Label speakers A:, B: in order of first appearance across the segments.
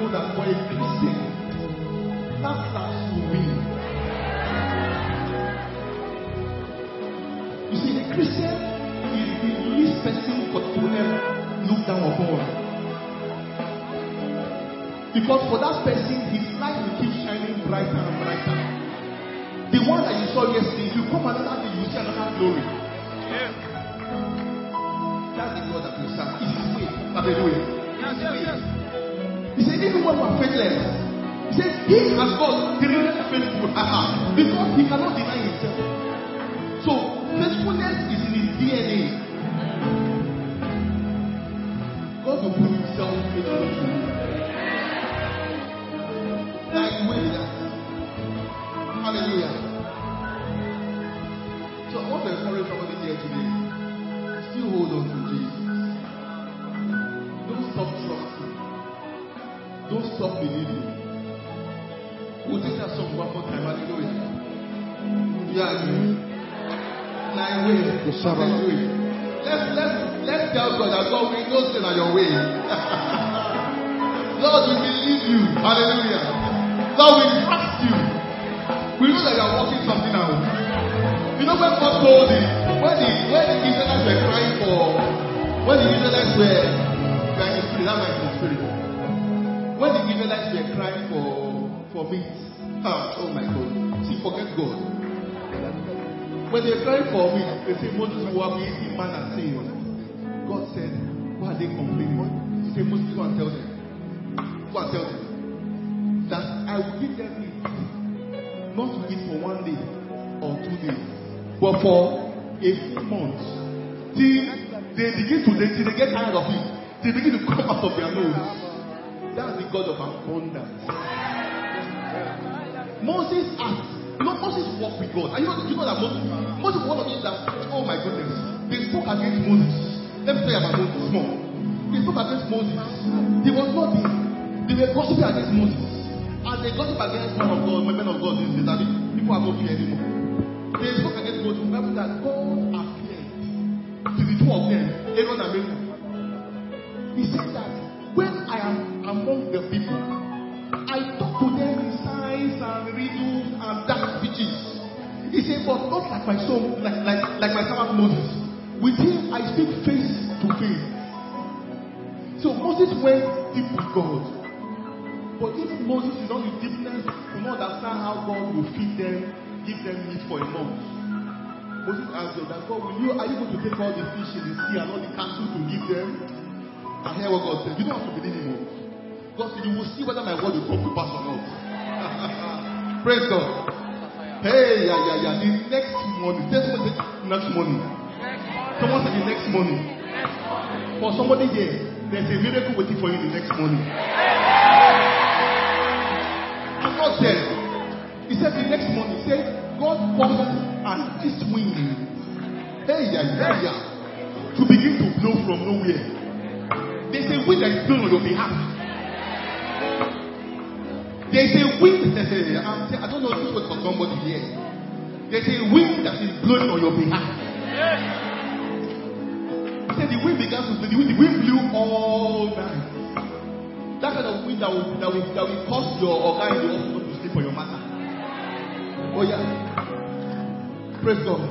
A: know that for a Christian, that class will win. You see, a Christian is the least person for to ever look down upon. Because for that person, his light will keep shining brighter and brighter. The one that you saw yesterday, you come another day, you will see another glory. That's the God that we serve. It's his way. Hallelujah.
B: Yes, yes, yes.
A: He said, even when we are faithless, he said, He has God, the remains faithful. Because he cannot deny himself.
C: The Sabbath.
A: Hallelujah. Let's let's let's tell God that God we know sin on your way. Lord, we believe you. Hallelujah. Lord, we trust you. We know that you are working something out. You know when God told the when the when the Israelites were crying for when the Israelites were crying in spirit, might be spirit. When the Israelites were crying for for meat, oh my God, see, forget God. When they crying for meat, they say Moses will be eating man and saying, God said, why are they complaining? He said, Moses, go and tell them, go and tell them that I will give them meat, not to eat for one day or two days, but for a few months. Till they begin to, they, till they get tired of it, they begin to come out of their nose. That's the God of abundance. Moses asked, you know, Moses walked with God. And you know, you know that Moses, Moses was one of those that, oh my goodness, they spoke against Moses. Let me tell you about Moses small. They spoke against Moses. He was not there. They were gossiping against Moses. And they gossip against men of God, men of God these days. I people are not here anymore. They spoke against Moses. Bible that God appeared to the two of them, Aaron and Miriam. He said that when I am among the people, But not like my son, like, like, like my servant Moses. With him, I speak face to face. So Moses went deep with God. But if Moses is not with deepness, will not understand how God will feed them, give them meat for a month. Moses God, that God, will you, are you going to take all the fish in the sea and all the cattle to give them? And hear what God said. You don't have to believe him. oh. God said, you will see whether my word will come to pass or not. Praise God. Hey, yeah, yeah, yeah. The next morning, tell someone the next morning. Someone said the next morning. For somebody here, there's a miracle waiting for you the next morning. And God said, He said the next morning, He said, God caused an east wind. Hey, yeah, yeah, yeah. To begin to blow from nowhere. There's a wind that is blowing on your behalf. There's a wind. I don't know this was for somebody here. There's a wind that is blowing on your behalf. He said the wind began to blow. The wind, blew all night. That kind of wind that will, that will, that will cause your organ in the hospital to sleep on your matter. Oh yeah. Praise God.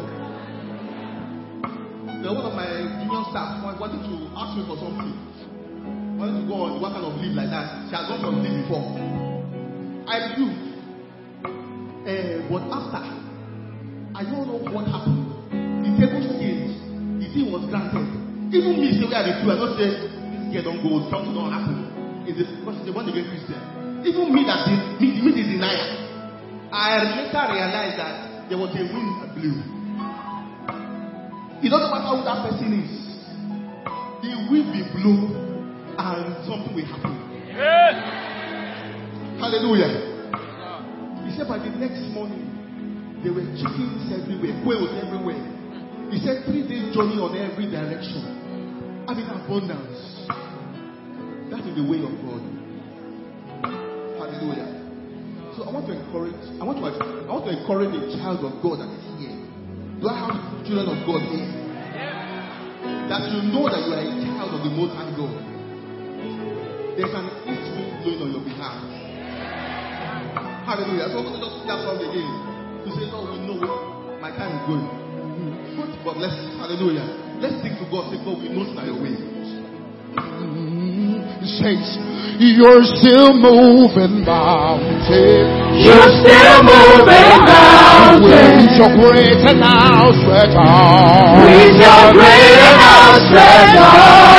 A: Now one of my union staff wa- wanted to ask me for something. Wanted to go on what kind of leave like that. She has gone on leave before. I refused. Eh, but after, I don't know what happened. The table changed. The thing was granted. Even me, say where I do, I don't say this girl don't go, something don't happen. It's because they want to get Christian. Even me that did, me, me the denier. I later realized that there was a wind that blew. It doesn't matter who that person is. The will blow and something will happen. Hallelujah. He said by the next morning, there were chickens everywhere, quails everywhere. He said three days journey on every direction. I mean abundance. That is the way of God. Hallelujah. So I want to encourage, I want to, I want to encourage a child of God that is here. Do I have children of God here? That you know that you are a child of the Most High God. There's an east wind on your behalf. Hallelujah. So I'm going to just sing that song again. To say, Lord, we know my time is going. Hmm. But let's, hallelujah. Let's sing to God. Say, God, we know it's not your way. Hmm.
B: Saints, you're still moving mountains.
C: You're still moving mountains.
B: With your great and outstretched arm.
C: With your great and outstretched arm.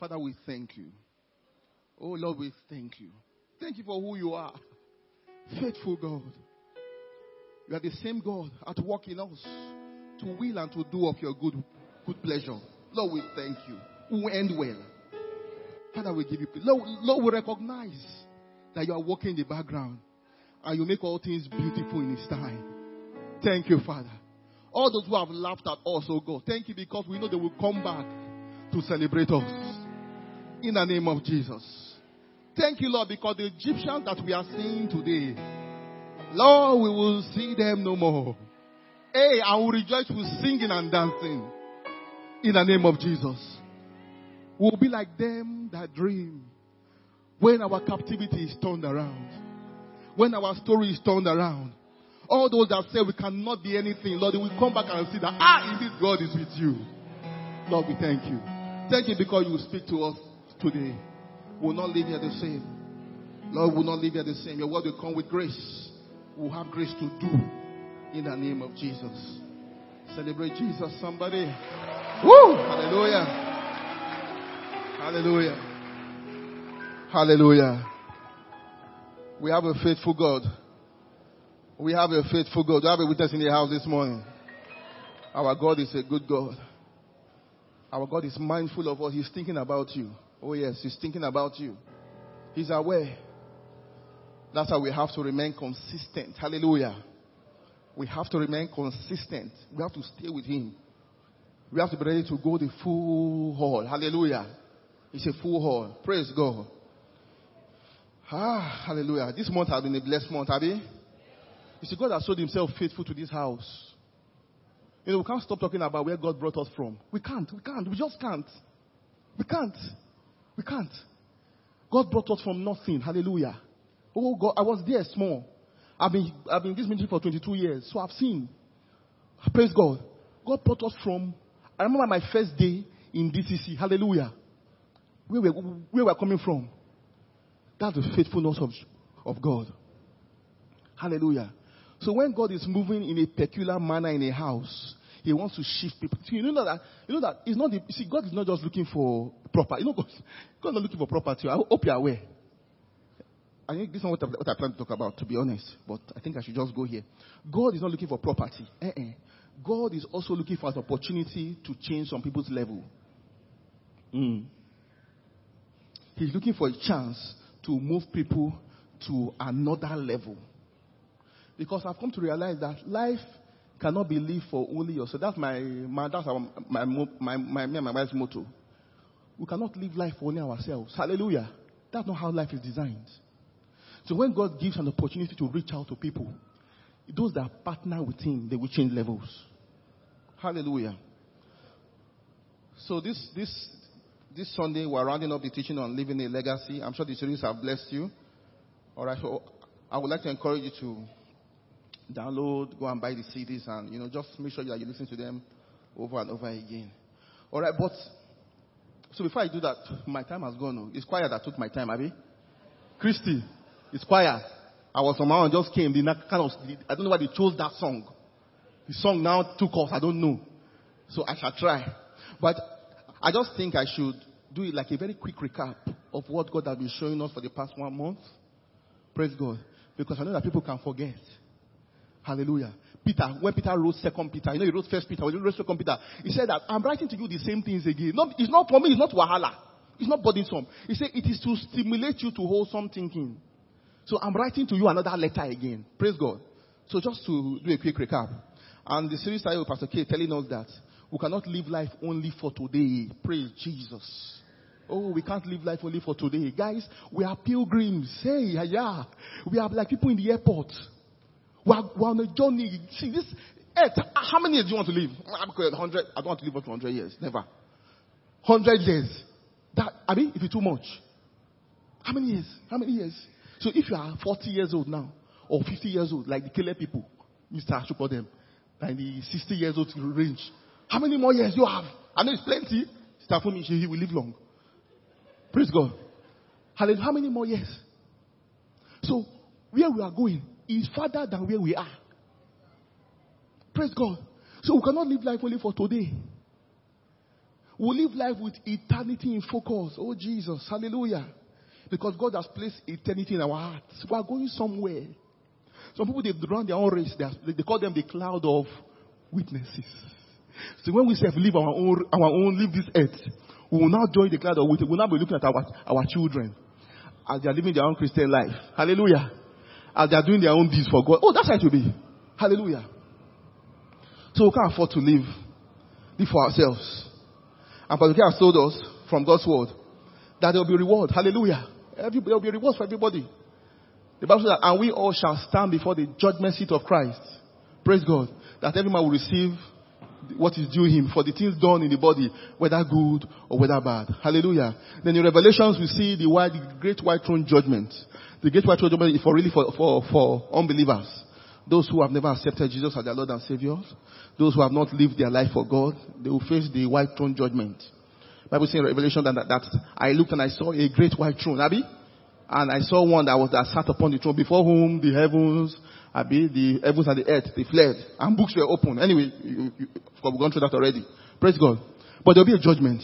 A: Father, we thank you. Oh Lord, we thank you. Thank you for who you are. Faithful God. You are the same God at work in us to will and to do of your good, good pleasure. Lord, we thank you. We end well. Father, we give you. Lord, Lord, we recognize that you are working in the background and you make all things beautiful in His time. Thank you, Father. All those who have laughed at us, oh God, thank you because we know they will come back to celebrate us. In the name of Jesus. Thank you, Lord, because the Egyptians that we are seeing today, Lord, we will see them no more. Hey, I will rejoice with singing and dancing in the name of Jesus. We'll be like them that dream when our captivity is turned around, when our story is turned around. All those that say we cannot be anything, Lord, they will come back and see that, ah, indeed God is with you. Lord, we thank you. Thank you because you speak to us today. Will not leave here the same. Lord, will not leave here the same. Your word will come with grace. We will have grace to do in the name of Jesus. Celebrate Jesus, somebody. Woo! Hallelujah. Hallelujah. Hallelujah. We have a faithful God. We have a faithful God. We have a witness in the house this morning. Our God is a good God. Our God is mindful of us. He's thinking about you. Oh, yes, He's thinking about you. He's aware. That's how we have to remain consistent. Hallelujah. We have to remain consistent. We have to stay with Him. We have to be ready to go the full hall. Hallelujah. It's a full hall. Praise God. Ah, hallelujah. This month has been a blessed month, have you? You see, God has showed Himself faithful to this house. You know, we can't stop talking about where God brought us from. We can't. We can't. We just can't. We can't. We can't. God brought us from nothing. Hallelujah. Oh God, I was there small. I've been I've been in this ministry for 22 years, so I've seen. Praise God. God brought us from. I remember my first day in DCC. Hallelujah. Where we're, where we're coming from. That's the faithfulness of, of God. Hallelujah. So when God is moving in a peculiar manner in a house, He wants to shift people. See, you know that you know that it's not the, see God is not just looking for property. You know God, God is not looking for property. I hope you are aware. I think this is what I, what I plan to talk about, to be honest. But I think I should just go here. God is not looking for property. Uh-uh. God is also looking for an opportunity to change some people's level. Mm. He's looking for a chance to move people to another level. Because I've come to realize that life cannot be lived for only yourself. That's my, my that's our, my, my, my, me and my wife's motto. We cannot live life for only ourselves. Hallelujah. That's not how life is designed. So when God gives an opportunity to reach out to people, those that partner with Him, they will change levels. Hallelujah. So this this this Sunday we're rounding up the teaching on living a legacy. I'm sure the series have blessed you. All right. So I would like to encourage you to download, go and buy the CDs, and you know just make sure that you listen to them over and over again. All right. But so before I do that, my time has gone. Oh. It's choir that took my time, Abi. Christy, it's choir. I was somehow just came. The kind of I don't know why they chose that song. The song now took off. I don't know. So I shall try. But I just think I should do it like a very quick recap of what God has been showing us for the past one month. Praise God. Because I know that people can forget. Hallelujah. Peter, when Peter wrote Second Peter, you know he wrote First Peter, when he wrote Second Peter, he said that I'm writing to you the same things again. No, it's not for me, it's not wahala. It's not burdensome. He said it is to stimulate you to hold wholesome thinking. So I'm writing to you another letter again. Praise God. So just to do a quick recap. And the series started with Pastor K telling us that we cannot live life only for today. Praise Jesus. Oh, we can't live life only for today. Guys, we are pilgrims. Hey, yeah. We are like people in the airport. We are, we are on a journey. See, this earth, how many years do you want to live? 100, I don't want to live for 100 years. Never. 100 years. That, I mean, if it's too much. How many years? How many years? So if you are 40 years old now, or 50 years old, like the Killer people, Mr. Ashuko them, and the 60 years old range, how many more years you have? I know it's plenty. Stafumi, he will live long. Praise God. How many more years? So, where we are going is farther than where we are. Praise God. So, we cannot live life only for today. We live life with eternity in focus. Oh, Jesus. Hallelujah. Because God has placed eternity in our hearts. We are going somewhere. Some people, they run their own race. They, they call them the cloud of witnesses. So when we say live our own, our own, live this earth, we will now join the cloud of witnesses. We will now be looking at our, our children as they are living their own Christian life. Hallelujah. As they are doing their own deeds for God. Oh, that's how it will be. Hallelujah. So we can't afford to live, live for ourselves. And Pastor has told us from God's word that there will be reward. Hallelujah. There will be rewards for everybody. The Bible says that, and we all shall stand before the judgment seat of Christ. Praise God. That every man will receive what is due him for the things done in the body, whether good or whether bad. Hallelujah. Then in Revelations we see the, white, the great white throne judgment. The great white throne judgment is for really for, for, for unbelievers. Those who have never accepted Jesus as their Lord and Savior. Those who have not lived their life for God. They will face the white throne judgment. Bible says in Revelation that, that, that I looked and I saw a great white throne. Abi? And I saw one that was that sat upon the throne before whom the heavens, Abi, the heavens and the earth, they fled. And books were open. Anyway, you, you, we've gone through that already. Praise God. But there'll be a judgment.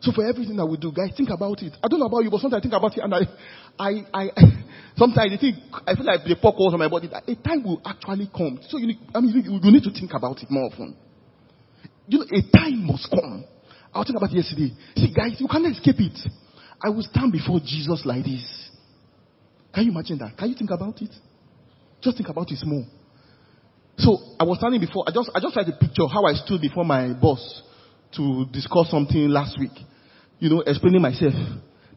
A: So for everything that we do, guys, think about it. I don't know about you, but sometimes I think about it and I, I, I, sometimes I think, I feel like the holes on my body. That A time will actually come. So you need, I mean, you, you need to think about it more often. You know, a time must come. I was thinking about yesterday. See, guys, you cannot escape it. I will stand before Jesus like this. Can you imagine that? Can you think about it? Just think about it small. So I was standing before, I just, I just tried to picture how I stood before my boss to discuss something last week. You know, explaining myself.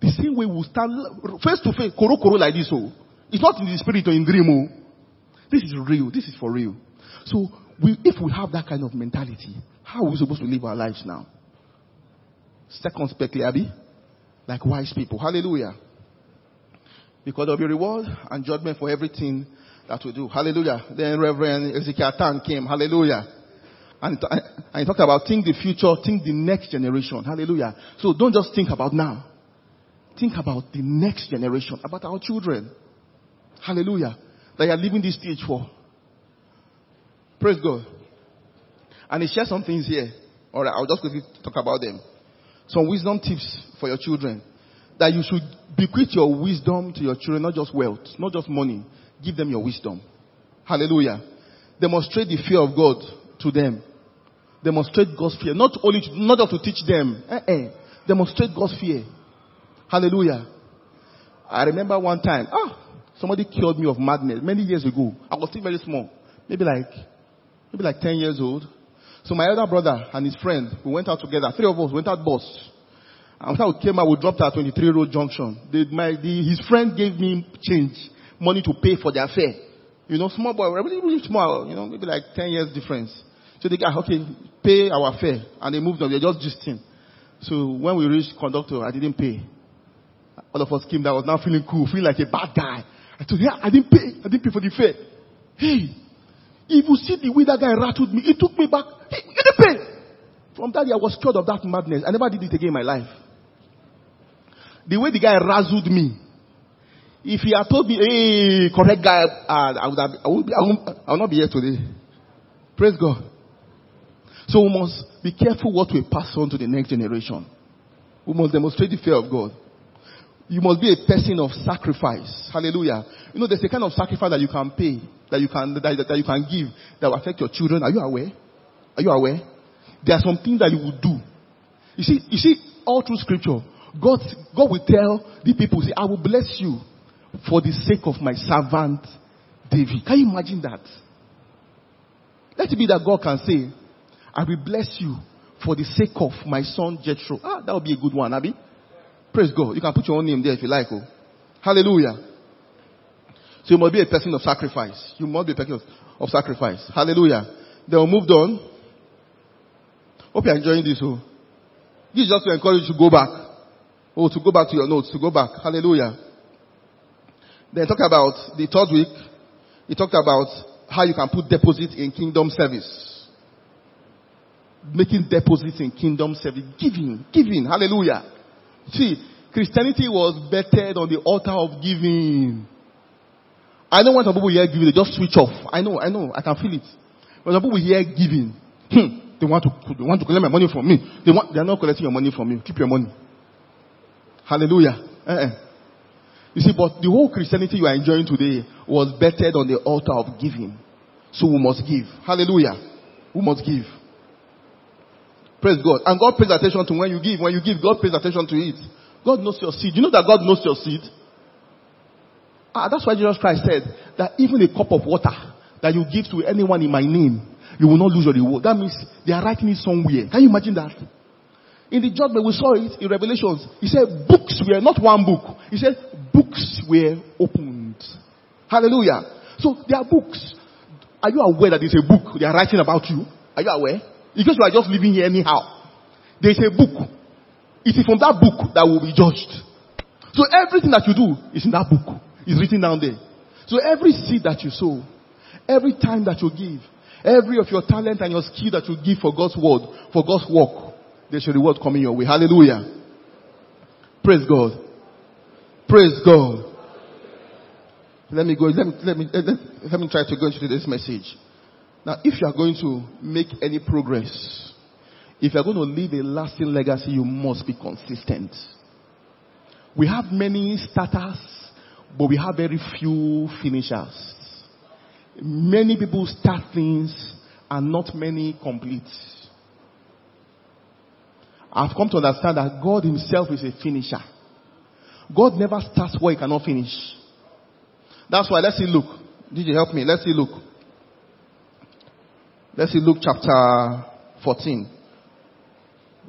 A: The same way we stand face to face, koro koro like this. Oh, it's not in the spirit or in dream. Oh, this is real. This is for real. So we, if we have that kind of mentality, how are we supposed to live our lives now? Second Circumspectly, Abi, like wise people. Hallelujah. Because there'll be reward and judgment for everything that we do. Hallelujah. Then Reverend Ezekiel Tan came. Hallelujah. And, and he talked about think the future, think the next generation. Hallelujah. So don't just think about now. Think about the next generation, about our children. Hallelujah. That you are leaving this stage for. Praise God. And he shared some things here. Alright, I'll just quickly talk about them. Some wisdom tips for your children. That you should bequeath your wisdom to your children, not just wealth, not just money. Give them your wisdom. Hallelujah. Demonstrate the fear of God to them. Demonstrate God's fear. Not only, to, not just to teach them. Eh, eh. Demonstrate God's fear. Hallelujah. I remember one time, ah, somebody cured me of madness many years ago. I was still very small. Maybe like, maybe like 10 years old. So my elder brother and his friend, we went out together. Three of us went out bus. And when we came out, we dropped at 23 Road Junction. The, my, the, his friend gave me change, money to pay for their fare. You know, small boy, really, really small, you know, maybe like 10 years difference. So they got, okay, pay our fare. And they moved on, they're just gisting. So when we reached conductor, I didn't pay. All of us came I was now feeling cool, feeling like a bad guy. I told him, yeah, I didn't pay, I didn't pay for the fare. Hey, if you see the way that guy rattled me, it took me back. You didn't pay. From that day, I was cured of that madness. I never did it again in my life the way the guy razzled me, if he had told me, hey, correct guy, uh, I would have, I would, I, would, I would not be here today. Praise God. So we must be careful what we pass on to the next generation. We must demonstrate the fear of God. You must be a person of sacrifice. Hallelujah. You know, there's a kind of sacrifice that you can pay, that you can, that, that you can give, that will affect your children. Are you aware? Are you aware? There are some things that you will do. You see, you see, all through scripture, God, God will tell the people, say, I will bless you for the sake of my servant David. Can you imagine that? Let it be that God can say, I will bless you for the sake of my son Jethro. Ah, that would be a good one, Abi. Praise God. You can put your own name there if you like. Oh. Hallelujah. So you must be a person of sacrifice. You must be a person of, sacrifice. Hallelujah. Then we moved on. Hope you're enjoying this. Oh. This is just to encourage you to go back. Oh, to go back to your notes, to go back. Hallelujah. Then talk about the third week. He talked about how you can put deposit in kingdom service. Making deposits in kingdom service. Giving. Giving. Hallelujah. See, Christianity was bettered on the altar of giving. I know when some people hear giving, they just switch off. I know, I know, I can feel it. When some people hear giving, hmm, they want to, they want to collect my money from me. They want, they are not collecting your money from you. Keep your money. Hallelujah. Uh-uh. You see, but the whole Christianity you are enjoying today was bettered on the altar of giving. So we must give. Hallelujah. We must give. Praise God. And God pays attention to when you give. When you give, God pays attention to it. God knows your seed. You know that God knows your seed? Ah, that's why Jesus Christ said that even a cup of water that you give to anyone in my name, you will not lose your reward. That means they are writing it somewhere. Can you imagine that? In the judgment, we saw it in Revelations. He said books were not one book. He said books were opened. Hallelujah. So there are books. Are you aware that there's a book they are writing about you? Are you aware? Because you are just living here anyhow. There's a book. It is from that book that will be judged. So everything that you do is in that book. It's written down there. So every seed that you sow, every time that you give, every of your talent and your skill that you give for God's word, for God's work, there's a reward coming your way. Hallelujah. Praise God. Praise God. Let me go, let me, let me, let, let me try to go into this message. Now, if you are going to make any progress, if you are going to leave a lasting legacy, you must be consistent. We have many starters, but we have very few finishers. Many people start things and not many complete. I've come to understand that God Himself is a finisher. God never starts what He cannot finish. That's why let's see Luke. Did you help me? Let's see Luke. Let's see Luke chapter 14.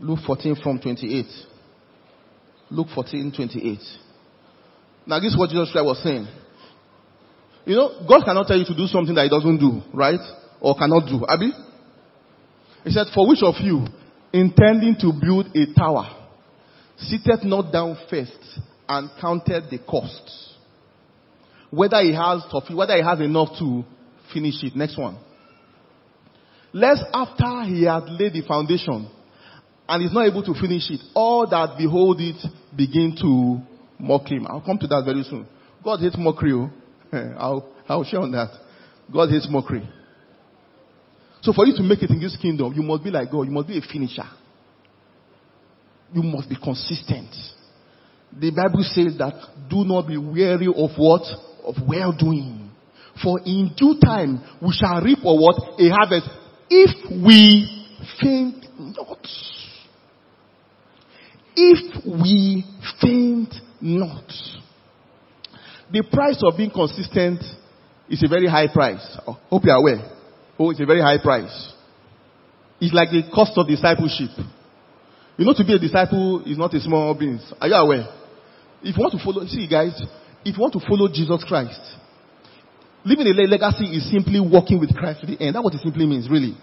A: Luke 14 from 28. Luke 14, 28. Now this is what Jesus Christ was saying. You know, God cannot tell you to do something that He doesn't do, right? Or cannot do. Abi? He said, For which of you, intending to build a tower, seated not down first and counted the costs? Whether he has whether he has enough to finish it. Next one. Lest after he had laid the foundation and is not able to finish it, all that behold it begin to mock him. I'll come to that very soon. God hates mockery. Oh. I'll, I'll share on that. God hates mockery. So for you to make it in this kingdom, you must be like God. You must be a finisher. You must be consistent. The Bible says that do not be weary of what? Of well doing. For in due time we shall reap or what? A harvest. If we faint not. If we faint not. The price of being consistent is a very high price. I hope you are aware. Oh, it's a very high price. It's like the cost of discipleship. You know, to be a disciple is not a small business. Are you aware? If you want to follow, see guys, if you want to follow Jesus Christ, living a legacy is simply walking with Christ to the end. That's what it simply means, really.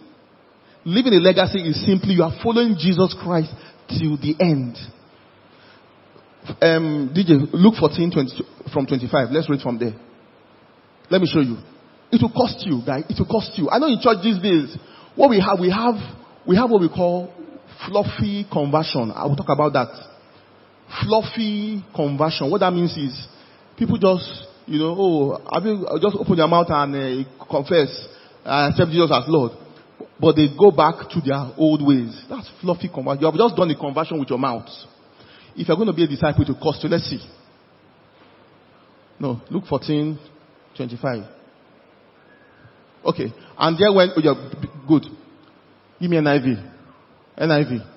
A: Living a legacy is simply you are following Jesus Christ till the end. Um, DJ, Luke 14, 20, from 25. Let's read from there. Let me show you. It will cost you, guys. It will cost you. I know in church these days, what we have, we have, we have what we call fluffy conversion. I will talk about that. Fluffy conversion. What that means is, people just, you know, oh, I mean, just open their mouth and uh, confess, uh, accept Jesus as Lord. But they go back to their old ways. That's fluffy conversion. You have just done a conversion with your mouth. If you're going to be a disciple, to cost you. Let's see. No, Luke 14, 25. Okay. And there went, oh yeah, good. Give me an IV. NIV.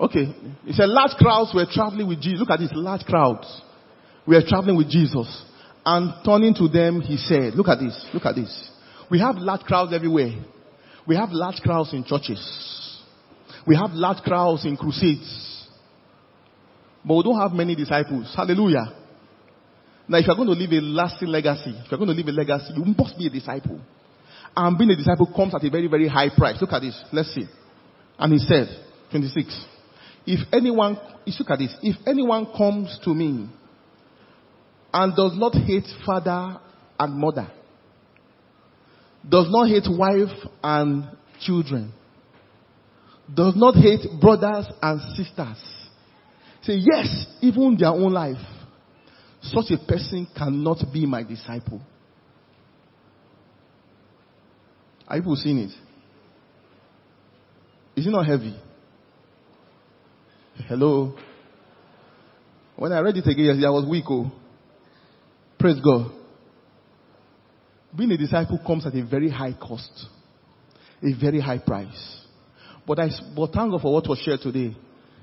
A: Okay. He said large crowds were traveling with Jesus. Look at this, large crowds. We are traveling with Jesus. And turning to them, he said, look at this, look at this. We have large crowds everywhere. We have large crowds in churches. We have large crowds in crusades. But we don't have many disciples. Hallelujah. Now, if you're going to leave a lasting legacy, if you're going to leave a legacy, you must be a disciple. And being a disciple comes at a very, very high price. Look at this. Let's see. And he said, 26. If anyone, look at this. If anyone comes to me and does not hate father and mother, does not hate wife and children, does not hate brothers and sisters, say yes, even their own life, such a person cannot be my disciple. Are you seeing it? Is it not heavy? Hello? When I read it again, I was weak. Oh. Praise God. Being a disciple comes at a very high cost, a very high price. But I, but thank God for what was shared today.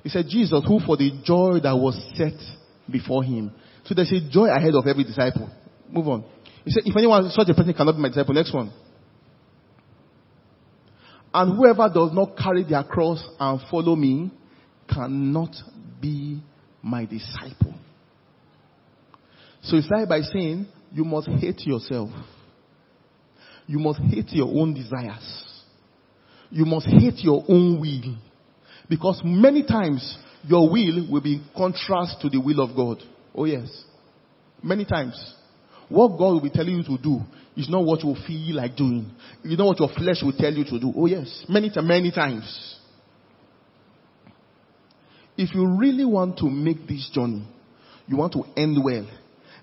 A: He said, Jesus, who for the joy that was set before him. So there's a joy ahead of every disciple. Move on. He said, if anyone, such a person cannot be my disciple, next one. And whoever does not carry their cross and follow me cannot be my disciple. So it started by saying, you must hate yourself. You must hate your own desires. You must hate your own will. Because many times your will will be in contrast to the will of God. Oh yes. Many times. What God will be telling you to do is not what you feel like doing. You know what your flesh will tell you to do. Oh yes. Many, many times. If you really want to make this journey, you want to end well,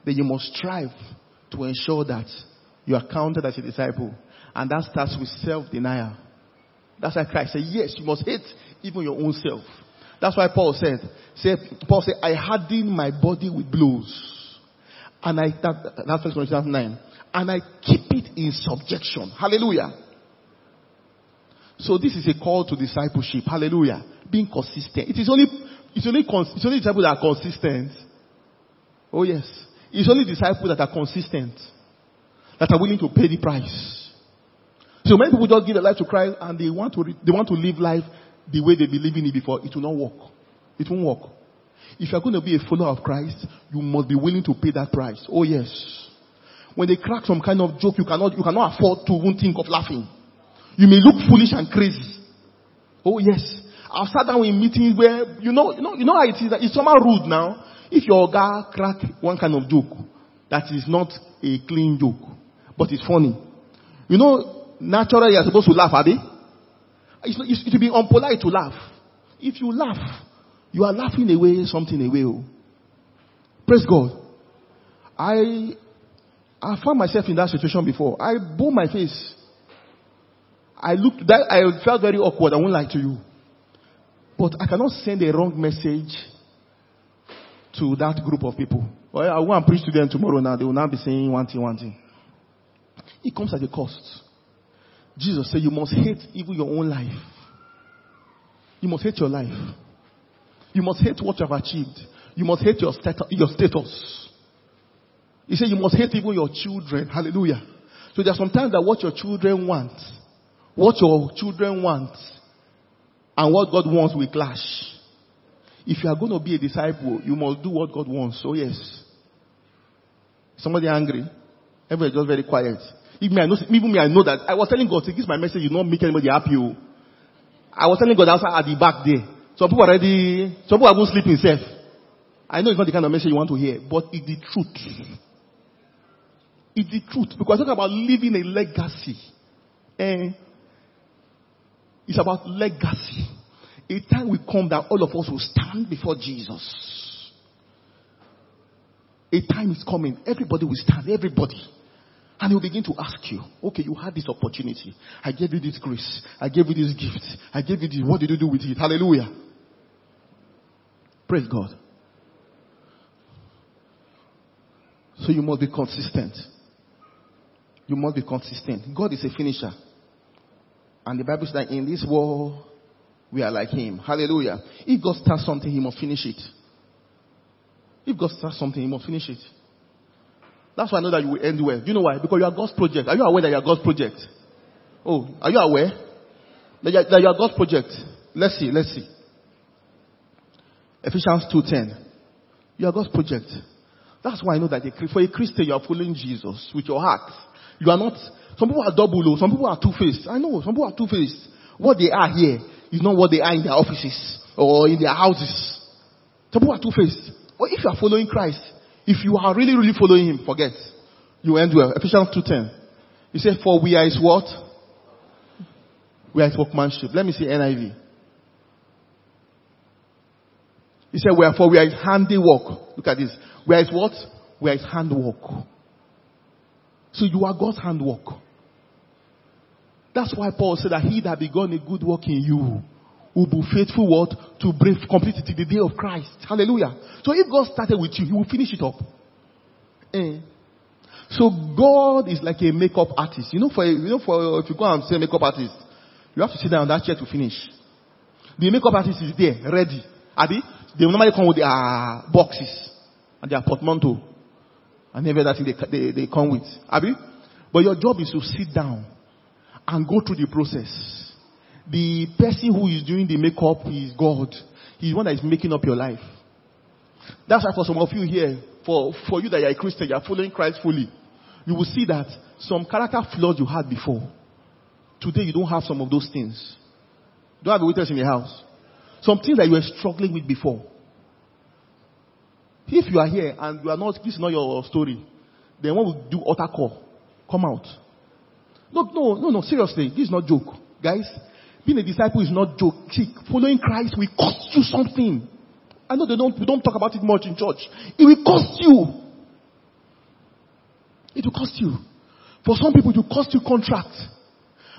A: then you must strive to ensure that you are counted as a disciple. And that starts with self-denial. That's why Christ said, yes, you must hate even your own self. That's why Paul said, said Paul said, I harden my body with blows. And I, that, that's first Corinthians 9. And I keep it in subjection. Hallelujah. So this is a call to discipleship. Hallelujah. Being consistent. It is only, it's only, it's only disciples that are consistent. Oh yes. It's only disciples that are consistent. That are willing to pay the price. So many people just give their life to Christ and they want to, they want to live life the way they believe in it before. It will not work. It won't work. If you are going to be a follower of Christ, you must be willing to pay that price. Oh yes. When they crack some kind of joke, you cannot, you cannot afford to even think of laughing. You may look foolish and crazy. Oh yes. I've sat down in meetings where, you know, you know, you know how it is, it's somehow rude now. If your guy crack one kind of joke, that is not a clean joke, but it's funny. You know, naturally you're supposed to laugh, Abi. It's, it's, it will be unpolite to laugh. If you laugh, you are laughing away something away. Oh. Praise God. I, I found myself in that situation before. I bore my face. I looked, that, I felt very awkward. I won't lie to you. But I cannot send a wrong message to that group of people. Well, I will and preach to them tomorrow now. They will now be saying one thing, one thing. It comes at a cost. Jesus said you must hate even your own life. You must hate your life. You must hate what you have achieved. You must hate your, stat- your status. He said you must hate even your children. Hallelujah. So there are sometimes that what your children want, what your children want, and what God wants will clash. If you are going to be a disciple, you must do what God wants. So yes. Somebody angry? Everybody just very quiet. Even me, I know, even me, I know that. I was telling God, this is my message, you do not make anybody happy. Oh. I was telling God outside at the back there. Some people are already, some people are going to sleep in safe. I know it's not the kind of message you want to hear, but it's the truth. It's the truth. Because I talking about leaving a legacy. Eh? It's about legacy. A time will come that all of us will stand before Jesus. A time is coming. Everybody will stand. Everybody. And he will begin to ask you, okay, you had this opportunity. I gave you this grace. I gave you this gift. I gave you this. What did you do with it? Hallelujah. Praise God. So you must be consistent. You must be consistent. God is a finisher. And the Bible says that in this world, we are like Him. Hallelujah. If God starts something, He must finish it. If God starts something, He must finish it. That's why I know that you will end well. Do you know why? Because you are God's project. Are you aware that you are God's project? Oh, are you aware that you are, that you are God's project? Let's see, let's see. Ephesians 2.10. You are God's project. That's why I know that for a Christian, you are following Jesus with your heart. You are not, some people are double, some people are two-faced. I know, some people are two-faced. What they are here is not what they are in their offices or in their houses. Some people are two-faced. But if you are following Christ, if you are really, really following Him, forget. You end well. Ephesians 2.10. He said, for we are His what? We are His workmanship. Let me see NIV. He said, wherefore we are his handiwork. Look at this. We are his what? We are his handwork. So you are God's handwork. That's why Paul said that he that begun a good work in you will be faithful what? To bring complete to the day of Christ. Hallelujah. So if God started with you, he will finish it up. Eh. So God is like a makeup artist. You know, for you know, for if you go and say makeup artist, you have to sit down on that chair to finish. The makeup artist is there, ready. Abi, they normally come with their boxes and their portmanteau and every other thing they, they, they come with. Abi? But your job is to sit down and go through the process. The person who is doing the makeup is God. He's the one that is making up your life. That's why for some of you here, for, for you that you're a Christian, you're following Christ fully, you will see that some character flaws you had before, today you don't have some of those things. You don't have a witness in your house. Some things that you were struggling with before. If you are here and you are not, this is not your story, then when we do altar call, come out. No, no, no, no, seriously, this is not joke. Guys, being a disciple is not joke. See, following Christ will cost you something. I know they don't, we don't talk about it much in church. It will cost you. It will cost you. For some people, it will cost you contract.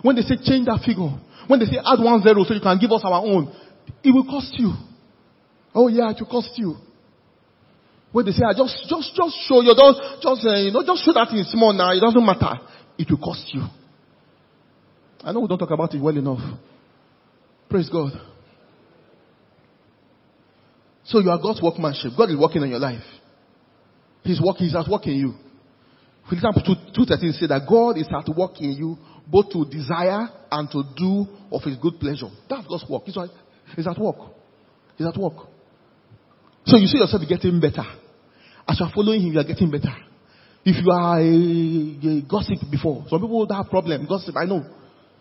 A: When they say change that figure, when they say add one zero so you can give us our own, it will cost you. Oh yeah, it will cost you. When they say, I just, just, just show you, don't, just, uh, you know, just show that in small now, it doesn't matter. It will cost you. I know we don't talk about it well enough. Praise God. So you are God's workmanship. God is working on your life. He's working, He's at work in you. Philippians 2, 2.13 says that God is at work in you both to desire and to do of His good pleasure. That's God's work. He's at work. He's at work. So you see yourself getting better. As you are following Him, you are getting better. If you are a, a gossip before, some people have problem. Gossip, I know.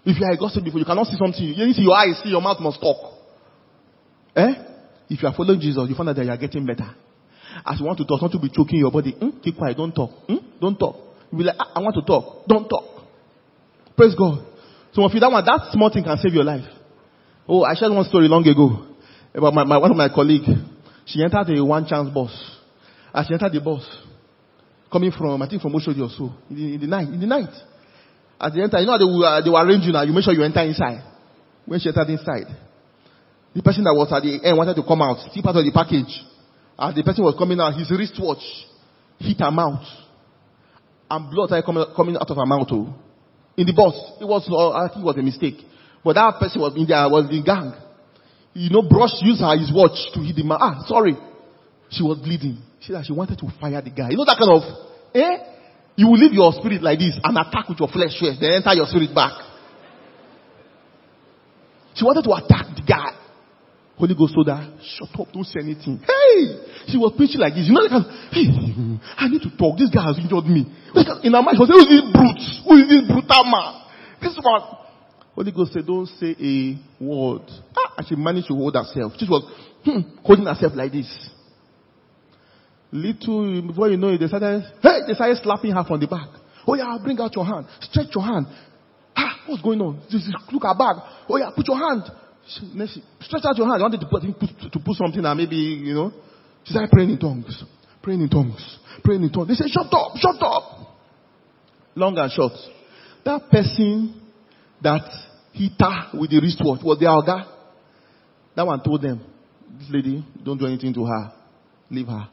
A: If you are a gossip before, you cannot see something. You need to see your eyes, see your mouth must talk. Eh? If you are following Jesus, you find out that you are getting better. As you want to talk, not to be choking your body. Hmm? Keep quiet, don't talk. Hmm? Don't talk. You be like, I, I want to talk. Don't talk. Praise God. So if you that one, that small thing can save your life. Oh, I shared one story long ago about my, my one of my colleagues. She entered a one chance bus. As she entered the bus, coming from, I think from Oshodi or so, in the, in the night, in the night. As they enter, you know they were, they were arranging now, you make sure you enter inside. When she entered inside, the person that was at the end wanted to come out, see part of the package. As the person was coming out, his wristwatch hit her mouth. And blood started coming, coming out of her mouth. Too. In the bus. It was, uh, I think it was a mistake. But that person was in there, was the gang. You know, Brush used her, his watch to hit the man. Ah, sorry. She was bleeding. She said she wanted to fire the guy. You know that kind of, eh? You will leave your spirit like this and attack with your flesh first, then enter your spirit back. She wanted to attack the guy. Holy Ghost told her, shut up, don't say anything. Hey! She was preaching like this. You know, like, hey, I need to talk. This guy has injured me. In her mind, she was saying, who is this brute? Who is this brutal man? This one. Holy Ghost said, don't say a word. Ah, and she managed to hold herself. She was hmm, holding herself like this. Little, before you know it, they started, hey, they started slapping her from the back. Oh yeah, bring out your hand. Stretch your hand. Ah, what's going on? Just look at her back. Oh yeah, put your hand. She, stretch out your hand. I wanted to put, to put something and maybe, you know. She started praying in tongues. Praying in tongues. Praying in tongues. They said, shut up, shut up. Long and short. That person that hit her with the wristwatch was the Alga. That one told them, this lady, don't do anything to her. Leave her.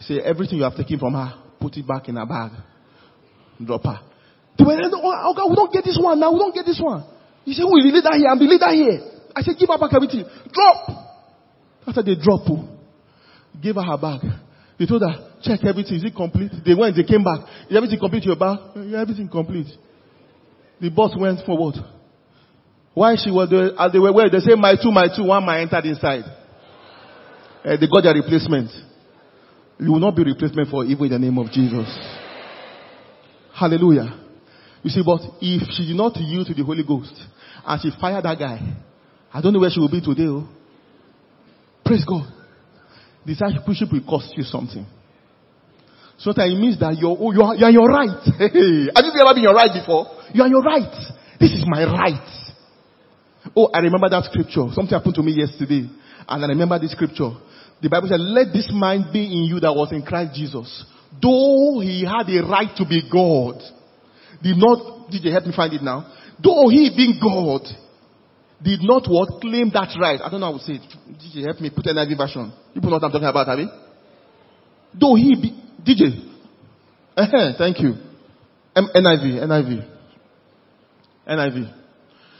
A: Say, everything you have taken from her, put it back in her bag. Drop her. They went, oh, God, we don't get this one now. We don't get this one. He said, we leave that here and be leader here. I said, give her back everything. Drop. After they drop, oh, gave her her bag. They told her, check everything. Is it complete? They went, they came back. Is everything complete your bag? Everything complete. The boss went forward. Why she was there, as they were where they say my two, my two, one my entered inside. Uh, they got their replacement. You will not be replacement for evil in the name of Jesus. Hallelujah. You see, but if she did not yield to the Holy Ghost and she fired that guy, I don't know where she will be today. Oh. Praise God. This Discipleship will cost you something. Sometimes it means that you're, oh, you're, you're your right. Have you ever been your right before? You're your right. This is my right. Oh, I remember that scripture. Something happened to me yesterday. And I remember this scripture. The Bible said, let this mind be in you that was in Christ Jesus. Though he had a right to be God, did not, did you help me find it now? Though he being God, did not what? Claim that right. I don't know how to say it. DJ, help me put an NIV version. You know what I'm talking about, have? Though he be, DJ. Uh-huh, thank you. M- NIV, NIV. NIV.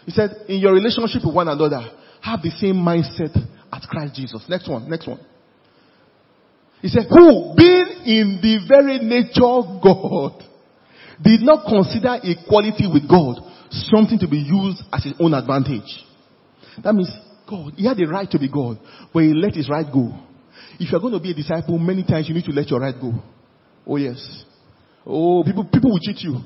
A: He said, in your relationship with one another, have the same mindset as Christ Jesus. Next one, next one. He said, who being in the very nature of God, did not consider equality with God something to be used as his own advantage. That means God, he had the right to be God, but he let his right go. If you're going to be a disciple, many times you need to let your right go. Oh yes. Oh, people, people will cheat you.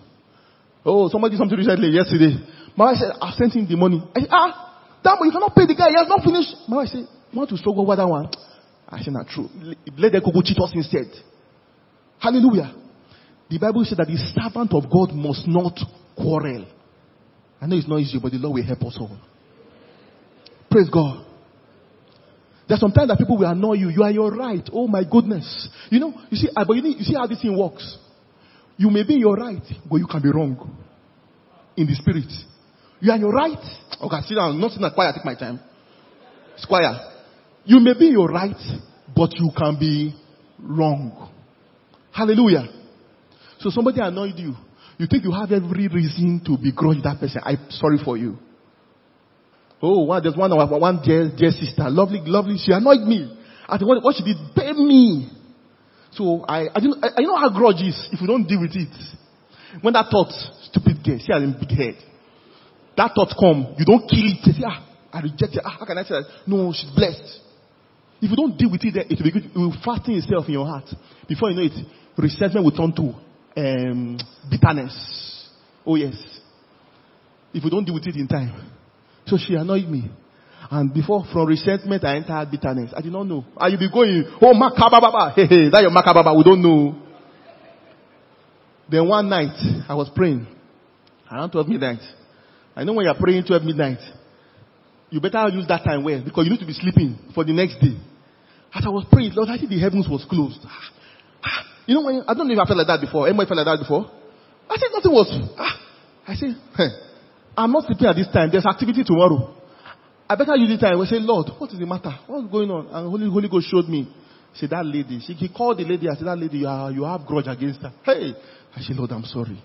A: Oh, somebody did something recently, yesterday. My wife said, I sent him the money. I said, ah, damn, you cannot pay the guy. He has not finished. My wife said, you want to struggle with that one? I said, not true. Let them go cheat us instead. Hallelujah. The Bible said that the servant of God must not quarrel. I know it's not easy, but the Lord will help us all. Praise God. There's sometimes that people will annoy you. You are your right. Oh my goodness. You know, you see, uh, but you, need, you see how this thing works. You may be your right, but you can be wrong. In the spirit. You are your right. Okay, sit down. Not in a choir. Take my time. Squire. You may be your right, but you can be wrong. Hallelujah. So somebody annoyed you. You think you have every reason to begrudge that person. I'm sorry for you. Oh, one, there's one, one dear, dear sister, lovely, lovely. She annoyed me. I said, what, what she did, pay me. So I, I didn't, I, I know how grudge is if you don't deal with it. When that thought, stupid girl, she has a big head. That thought come, you don't kill it. Say, ah, I reject it. Ah, how can I say that? No, she's blessed. If you don't deal with it, it will. It will fasten itself in your heart. Before you know it, resentment will turn to um, bitterness. Oh yes. If you don't deal with it in time. So she annoyed me. And before, from resentment, I entered bitterness. I did not know. And you be going, oh, makababa. Hey, hey, that your makababa. We don't know. Then one night, I was praying. Around 12 midnight. I know when you're praying 12 midnight, you better use that time well because you need to be sleeping for the next day. As I was praying, Lord, I think the heavens was closed. You know, when, I don't know if I felt like that before. Anybody felt like that before? I said nothing was. Ah, I said, hey, I'm not sleeping at this time. There's activity tomorrow. I better use this time. We say, Lord, what is the matter? What's going on? And Holy, Holy Ghost showed me. Said, that lady. She, he called the lady. I said, that lady, you, are, you have grudge against her. Hey. I said, Lord, I'm sorry.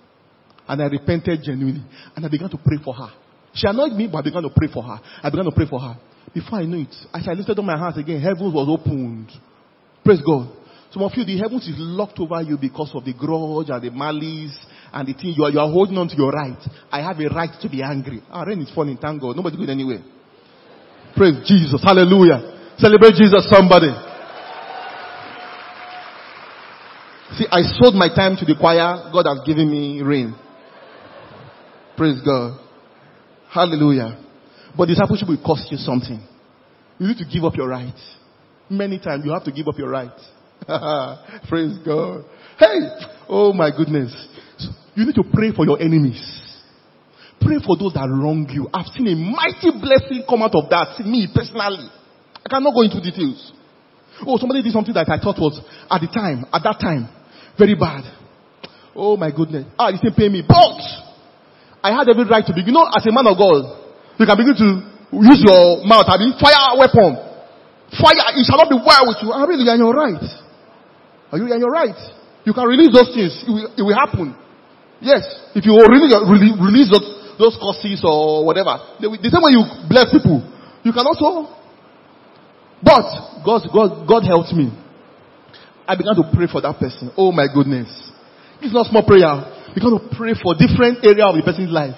A: And I repented genuinely. And I began to pray for her. She annoyed me, but I began to pray for her. I began to pray for her. Before I knew it, as I lifted up my hands again, heavens was opened. Praise God. Some of you, the heavens is locked over you because of the grudge and the malice and the thing you are, you are holding on to your right. I have a right to be angry. Ah, rain is falling, thank God. Nobody going anywhere. Praise Jesus. Hallelujah. Celebrate Jesus, somebody. See, I sold my time to the choir. God has given me rain. Praise God. Hallelujah. But discipleship will cost you something. You need to give up your rights. Many times you have to give up your rights. Praise God. Hey! Oh my goodness. You need to pray for your enemies. Pray for those that wrong you. I've seen a mighty blessing come out of that. Me personally. I cannot go into details. Oh, somebody did something that I thought was at the time, at that time, very bad. Oh my goodness. Ah, you didn't pay me. But I had every right to be. You know, as a man of God, you can begin to use your mouth. I mean, fire weapon. Fire, it shall not be well with you. I really, you're in your right. Are you in your right? You can release those things. It will, it will happen. Yes. If you really release those, those curses or whatever. The, the same way you bless people, you can also. But God, God, God helped me. I began to pray for that person. Oh my goodness. It's not small prayer. We got to pray for different area of the person's life.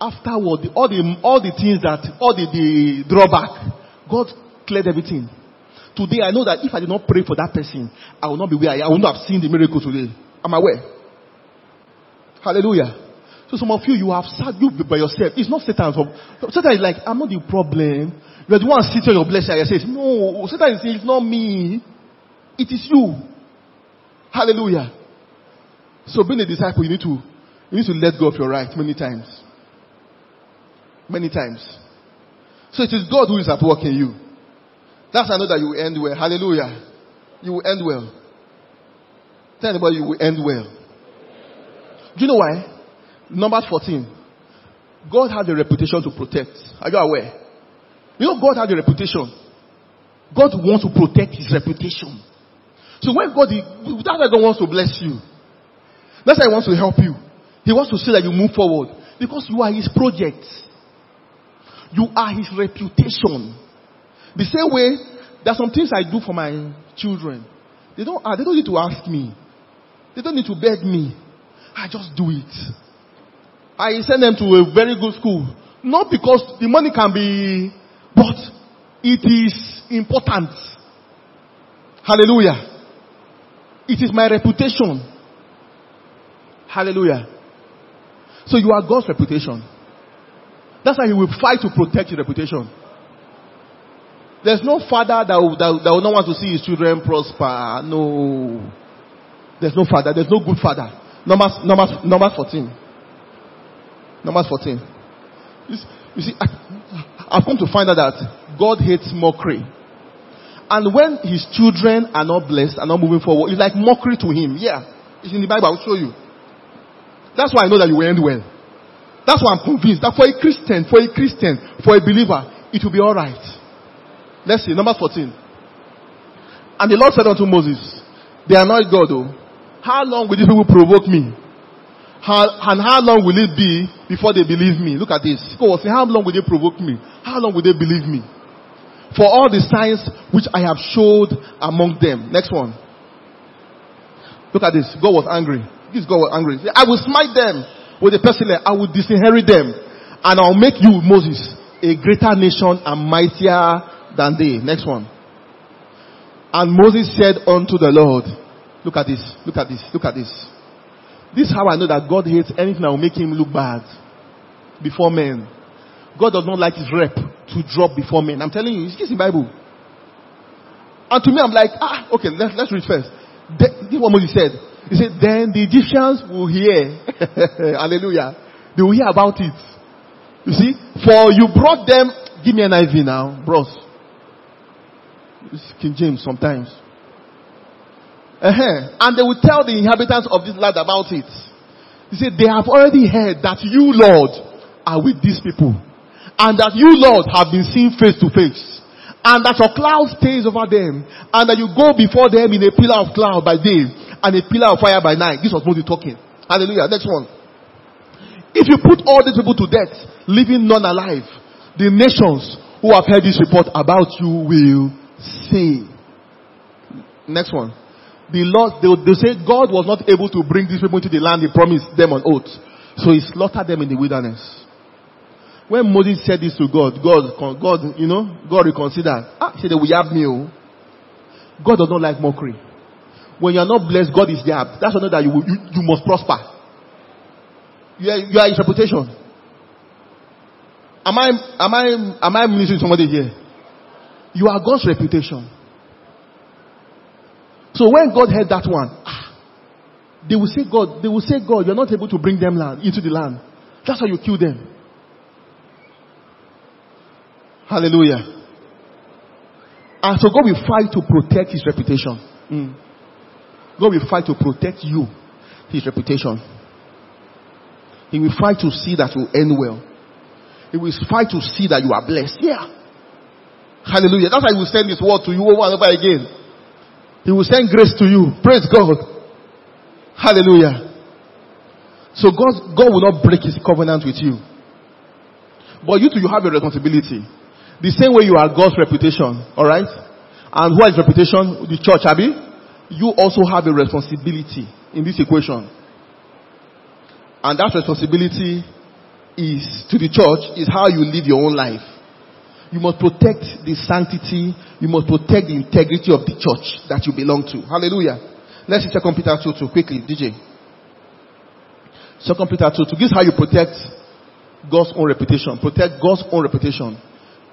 A: Afterward, all the all the things that all the, the drawback, God cleared everything. Today I know that if I did not pray for that person, I will not be where I am. I will not have seen the miracle today. I'm aware. Hallelujah. So some of you, you have sat you by yourself. It's not Satan. Satan is like, I'm not the problem. You're the one sitting on your blessing and says, no, Satan is saying, it's not me. It is you. Hallelujah. So being a disciple, you need to, you need to let go of your right many times. Many times. So it is God who is at work in you. That's I know that you will end well. Hallelujah. You will end well. Tell anybody you will end well. Do you know why? Number 14. God has a reputation to protect. Are you aware? You know God has a reputation. God wants to protect his reputation. So when God, that's why God wants to bless you. That's why he wants to help you. He wants to see that you move forward. Because you are his project. You are his reputation. The same way, there are some things I do for my children. They don't, uh, they don't need to ask me. They don't need to beg me. I just do it. I send them to a very good school. Not because the money can be, but it is important. Hallelujah. It is my reputation. Hallelujah. So you are God's reputation. That's why he will fight to protect your reputation. There's no father that will, that, that will not want to see his children prosper. No. There's no father. There's no good father. Numbers, numbers, numbers 14. Numbers 14. You see, I, I've come to find out that God hates mockery. And when his children are not blessed, are not moving forward, it's like mockery to him. Yeah. It's in the Bible. I'll show you. That's why I know that you will end well. That's why I'm convinced that for a Christian, for a Christian, for a believer, it will be alright. Let's see, number 14. And the Lord said unto Moses, They are not God, though. How long will these people provoke me? How, and how long will it be before they believe me? Look at this. God was saying, How long will they provoke me? How long will they believe me? For all the signs which I have showed among them. Next one. Look at this. God was angry. This God was angry. I will smite them with a pestilence. I will disinherit them. And I'll make you, Moses, a greater nation and mightier than they. Next one. And Moses said unto the Lord, Look at this, look at this, look at this. This is how I know that God hates anything that will make him look bad before men. God does not like his rep to drop before men. I'm telling you, it's in the Bible. And to me, I'm like, ah, okay, let's, let's read first. this is what Moses said. He said, then the Egyptians will hear. Hallelujah. They will hear about it. You see, for you brought them, give me NIV now, bros. It's King James sometimes. Uh-huh. And they will tell the inhabitants of this land about it. He said, they have already heard that you, Lord, are with these people. And that you, Lord, have been seen face to face. And that your cloud stays over them. And that you go before them in a pillar of cloud by day and a pillar of fire by night. This was Moses talking. Hallelujah. Next one. If you put all these people to death, leaving none alive, the nations who have heard this report about you will say. Next one. The Lord, they, they say God was not able to bring these people into the land he promised them on oath. So he slaughtered them in the wilderness. When Moses said this to God, God, God, you know, God reconsidered. Ah, he said, we have me. Oh. God does not like mockery. When you are not blessed, God is there. That's another that you, you, you must prosper. You are, you are his reputation. Am I, am I, am I ministering somebody here? You are God's reputation. So when God heard that one, ah, they will say, God, they will say, God, you're not able to bring them land, into the land. That's how you kill them. Hallelujah. And so God will fight to protect his reputation. Mm. God will fight to protect you, his reputation. He will fight to see that you end well. He will fight to see that you are blessed. Yeah. Hallelujah. That's why he will send this word to you over and over again. He will send grace to you. Praise God. Hallelujah. So God, God will not break his covenant with you. But you too, you have a responsibility. The same way you are God's reputation, alright? And who has reputation? The church, Abi? You also have a responsibility in this equation. And that responsibility is to the church is how you live your own life. You must protect the sanctity, you must protect the integrity of the church that you belong to. Hallelujah. Let's see 2 Peter 2 2 quickly, DJ. 2 Peter 2 2. This is how you protect God's own reputation. Protect God's own reputation.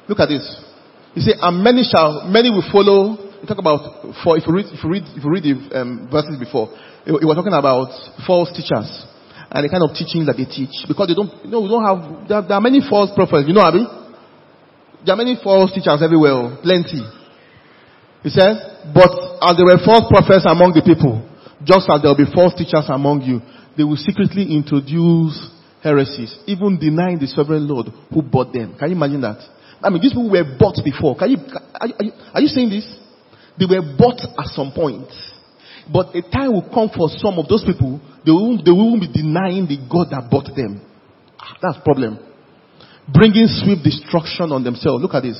A: Look at this. You say, and many shall, many will follow. Talk about, for, if you read, if you read, if you read the um, verses before, it, was talking about false teachers and the kind of teaching that they teach. Because they don't, you know, we don't have, there, there are many false prophets. You know, Abi? There are many false teachers everywhere. Plenty. He said, but as there were false prophets among the people, just as there will be false teachers among you, they will secretly introduce heresies, even denying the sovereign Lord who bought them. Can you imagine that? I mean, these people were bought before. Can you, are, you, are you saying this? They were bought at some point. But a time will come for some of those people, they won't, they won't be denying the God that bought them. Ah, that's problem. Bringing swift destruction on themselves. Look at this.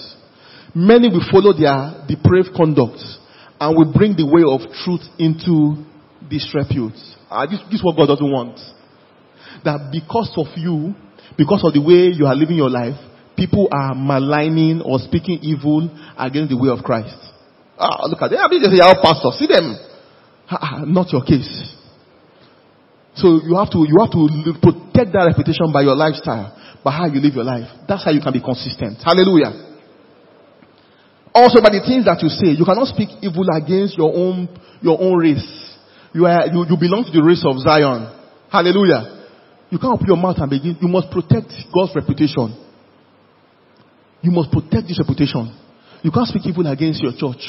A: Many will follow their depraved conduct and will bring the way of truth into disrepute. Ah, this, this is what God doesn't want. that because of you, because of the way you are living your life, people are maligning or speaking evil against the way of Christ. Ah, look at them. I mean, they say, our pastor, see them. Ah, not your case. So you have to, you have to protect that reputation by your lifestyle, by how you live your life. That's how you can be consistent. Hallelujah. Also by the things that you say, you cannot speak evil against your own, your own race. You are, you, you belong to the race of Zion. Hallelujah. You can't open your mouth and begin. You must protect God's reputation. You must protect this reputation. You can't speak evil against your church,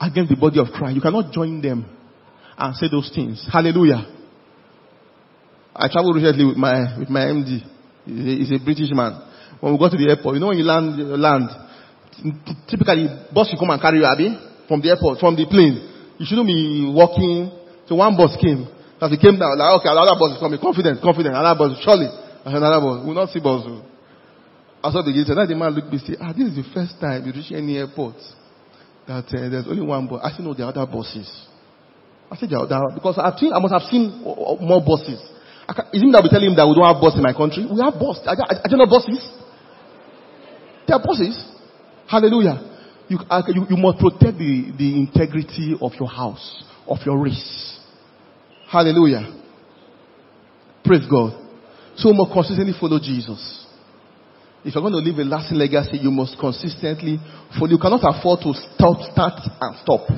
A: against the body of Christ. You cannot join them and say those things. Hallelujah. I traveled recently with my with my MD. He's a, he's a British man. When we got to the airport, you know when you land land, typically bus will come and carry you, Abi, from the airport, from the plane. You shouldn't be walking. So one bus came. As he came down, like, okay, another bus is coming. Confident, confident. Another bus, surely. Another bus. We will not see bus. Oh. I saw the gate. Then the man looked me and said, ah, this is the first time you reach any airport that uh, there's only one bus. I said, no, there are other buses. I said, there are other, because I've seen, I must have seen more buses. is it that we tell him that we don't have buses in my country? We have buses. I, are, are there not buses? There are buses. Hallelujah. You, uh, you, you must protect the, the integrity of your house, of your race. Hallelujah. Praise God. So must consistently follow Jesus. If you're going to leave a lasting legacy, you must consistently follow. You cannot afford to stop, start and stop.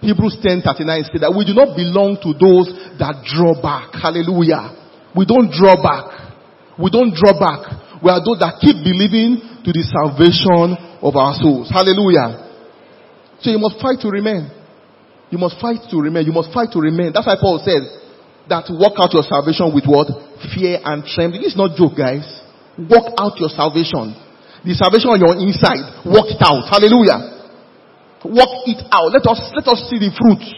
A: Hebrews 10 39 says that we do not belong to those that draw back. Hallelujah. We don't draw back. We don't draw back. We are those that keep believing to the salvation of our souls. Hallelujah. So you must fight to remain. You must fight to remain. You must fight to remain. That's why Paul said that work out your salvation with what? Fear and trembling. It's not joke, guys. Work out your salvation. The salvation on your inside. Work it out. Hallelujah. Work it out. Let us, let us see the fruits.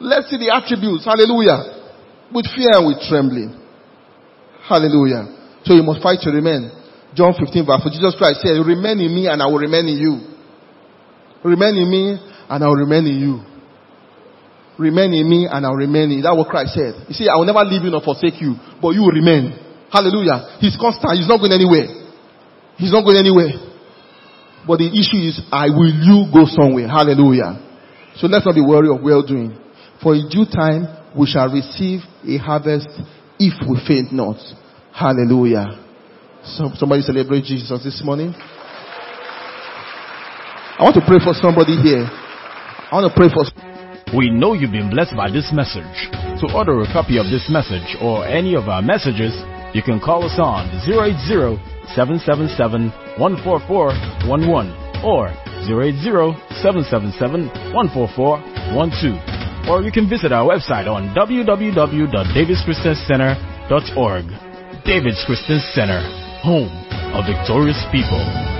A: Let's see the attributes. Hallelujah. With fear and with trembling. Hallelujah. So you must fight to remain. John 15 verse 4, Jesus Christ said, remain in me and I will remain in you. Remain in me and I will remain in you. Remain in me and I will remain in you. That's what Christ said. You see, I will never leave you nor forsake you, but you will remain. Hallelujah. He's constant. He's not going anywhere. He's not going anywhere. But the issue is, I will you go somewhere. Hallelujah. So let's not be worried of well doing. For in due time, we shall receive a harvest if we faint not. Hallelujah. So, somebody celebrate Jesus this morning. I want to pray for somebody here. I want to pray for.
D: We know you've been blessed by this message. To order a copy of this message or any of our messages, you can call us on 080-777-14411 or 080-777-14412. Or you can visit our website on www.davidschristiancenter.org. David's Christian Center home of victorious people.